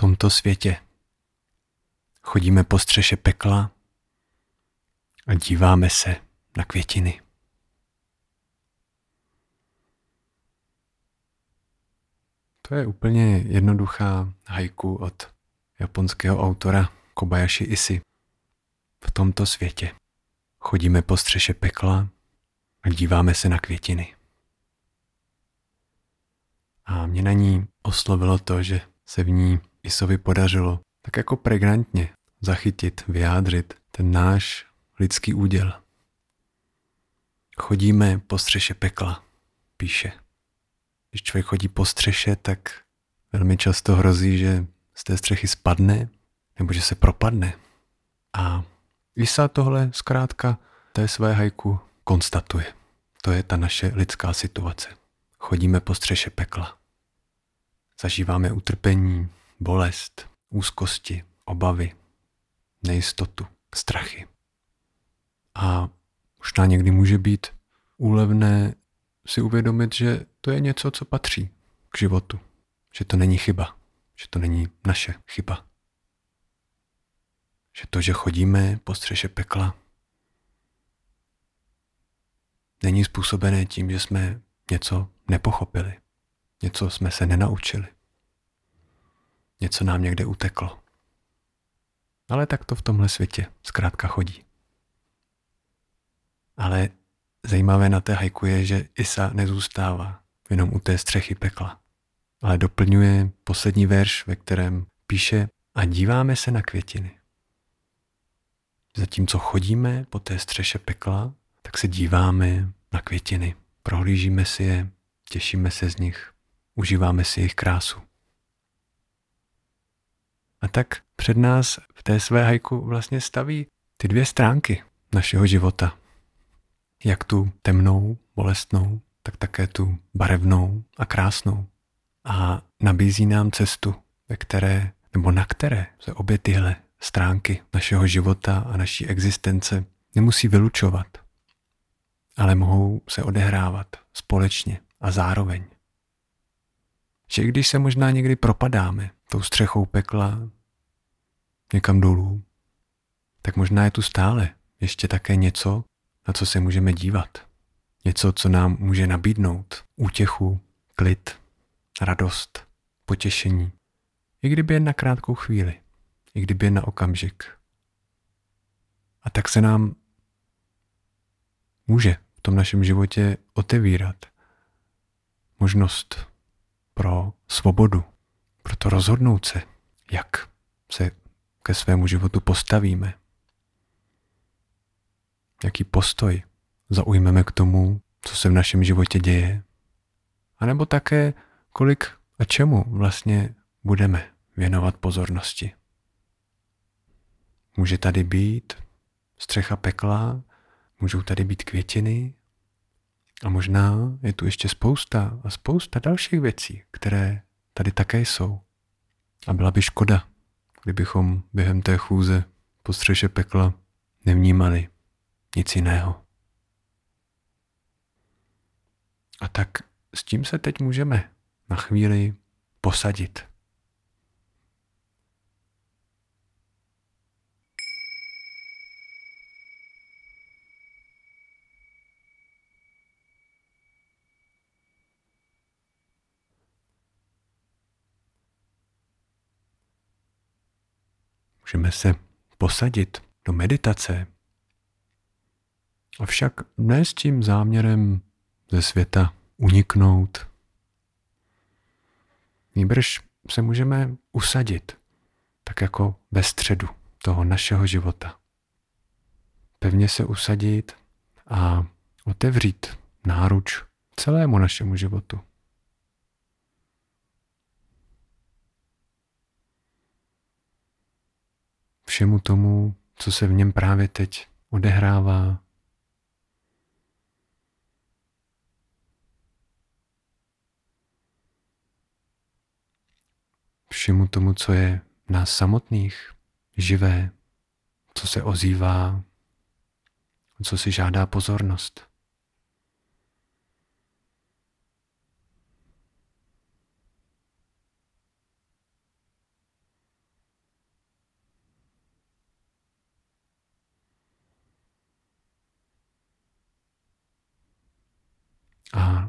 tomto světě. Chodíme po střeše pekla a díváme se na květiny. To je úplně jednoduchá haiku od japonského autora Kobayashi Isi. V tomto světě chodíme po střeše pekla a díváme se na květiny. A mě na ní oslovilo to, že se v ní Isovi podařilo tak jako pregnantně zachytit, vyjádřit ten náš lidský úděl. Chodíme po střeše pekla, píše. Když člověk chodí po střeše, tak velmi často hrozí, že z té střechy spadne nebo že se propadne. A Isa tohle zkrátka té své hajku konstatuje. To je ta naše lidská situace. Chodíme po střeše pekla. Zažíváme utrpení, bolest, úzkosti, obavy, nejistotu, strachy. A možná někdy může být úlevné si uvědomit, že to je něco, co patří k životu. Že to není chyba. Že to není naše chyba. Že to, že chodíme po střeše pekla, není způsobené tím, že jsme něco nepochopili, něco jsme se nenaučili, něco nám někde uteklo. Ale tak to v tomhle světě zkrátka chodí. Ale zajímavé na té hajku je, že Isa nezůstává jenom u té střechy pekla, ale doplňuje poslední verš, ve kterém píše a díváme se na květiny. Zatímco chodíme po té střeše pekla, tak se díváme na květiny, prohlížíme si je, těšíme se z nich, užíváme si jejich krásu. A tak před nás v té své hajku vlastně staví ty dvě stránky našeho života. Jak tu temnou, bolestnou, tak také tu barevnou a krásnou. A nabízí nám cestu, ve které nebo na které se obě tyhle stránky našeho života a naší existence nemusí vylučovat, ale mohou se odehrávat společně a zároveň. Že když se možná někdy propadáme tou střechou pekla někam dolů, tak možná je tu stále ještě také něco, na co se můžeme dívat. Něco, co nám může nabídnout útěchu, klid, radost, potěšení, i kdyby jen na krátkou chvíli i kdyby na okamžik. A tak se nám může v tom našem životě otevírat možnost pro svobodu, pro to rozhodnout se, jak se ke svému životu postavíme, jaký postoj zaujmeme k tomu, co se v našem životě děje, a nebo také kolik a čemu vlastně budeme věnovat pozornosti. Může tady být střecha pekla, můžou tady být květiny a možná je tu ještě spousta a spousta dalších věcí, které tady také jsou. A byla by škoda, kdybychom během té chůze po střeše pekla nevnímali nic jiného. A tak s tím se teď můžeme na chvíli posadit. Můžeme se posadit do meditace. Avšak ne s tím záměrem ze světa uniknout. Nýbrž se můžeme usadit tak jako ve středu toho našeho života. Pevně se usadit a otevřít náruč celému našemu životu. Všemu tomu, co se v něm právě teď odehrává. Všemu tomu, co je nás samotných, živé, co se ozývá, co si žádá pozornost.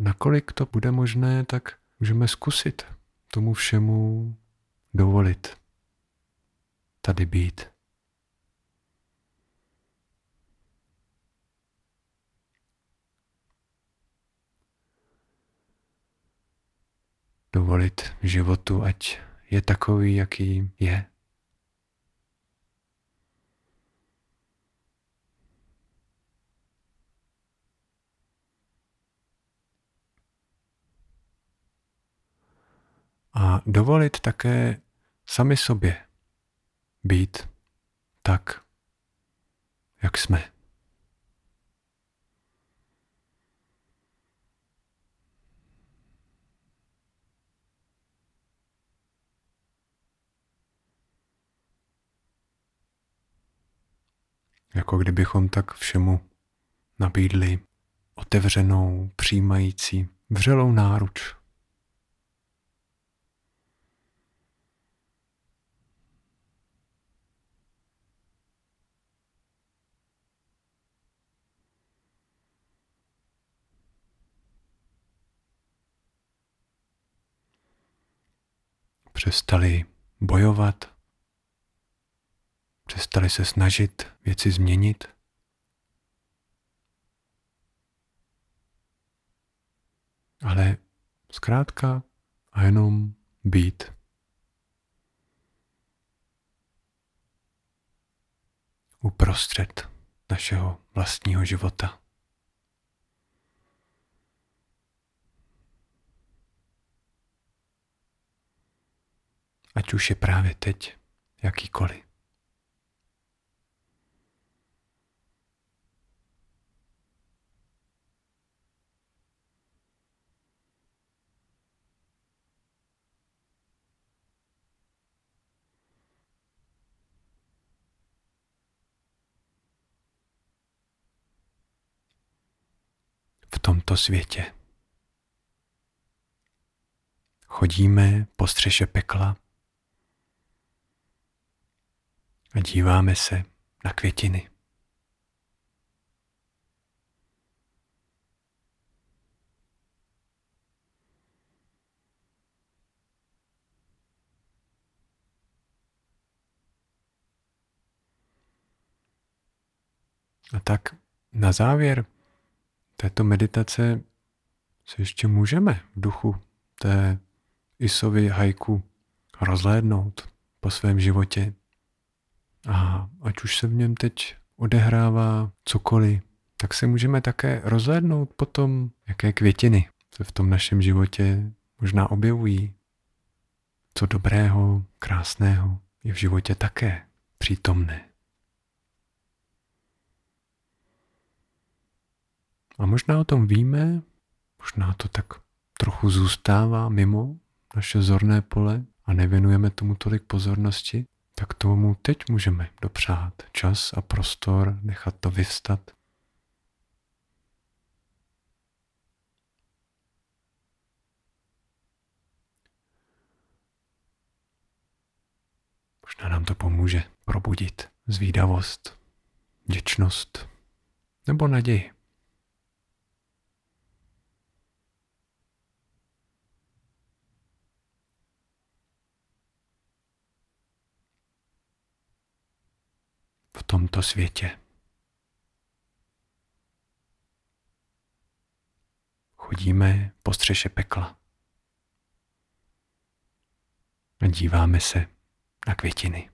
Nakolik to bude možné, tak můžeme zkusit tomu všemu dovolit tady být. Dovolit životu, ať je takový, jaký je. A dovolit také sami sobě být tak, jak jsme. Jako kdybychom tak všemu nabídli otevřenou, přijímající, vřelou náruč. Přestali bojovat, přestali se snažit věci změnit. Ale zkrátka a jenom být. Uprostřed našeho vlastního života. Ať už je právě teď jakýkoliv. v tomto světě. Chodíme po střeše pekla a díváme se na květiny. A tak na závěr této meditace se ještě můžeme v duchu té Isovy hajku rozhlédnout po svém životě, a ať už se v něm teď odehrává cokoliv, tak se můžeme také rozhlédnout potom, jaké květiny se v tom našem životě možná objevují. Co dobrého, krásného je v životě také přítomné. A možná o tom víme, možná to tak trochu zůstává mimo naše zorné pole a nevěnujeme tomu tolik pozornosti, tak tomu teď můžeme dopřát čas a prostor, nechat to vyvstat. Možná nám to pomůže probudit zvídavost, děčnost nebo naději. V tomto světě. Chodíme po střeše pekla a díváme se na květiny.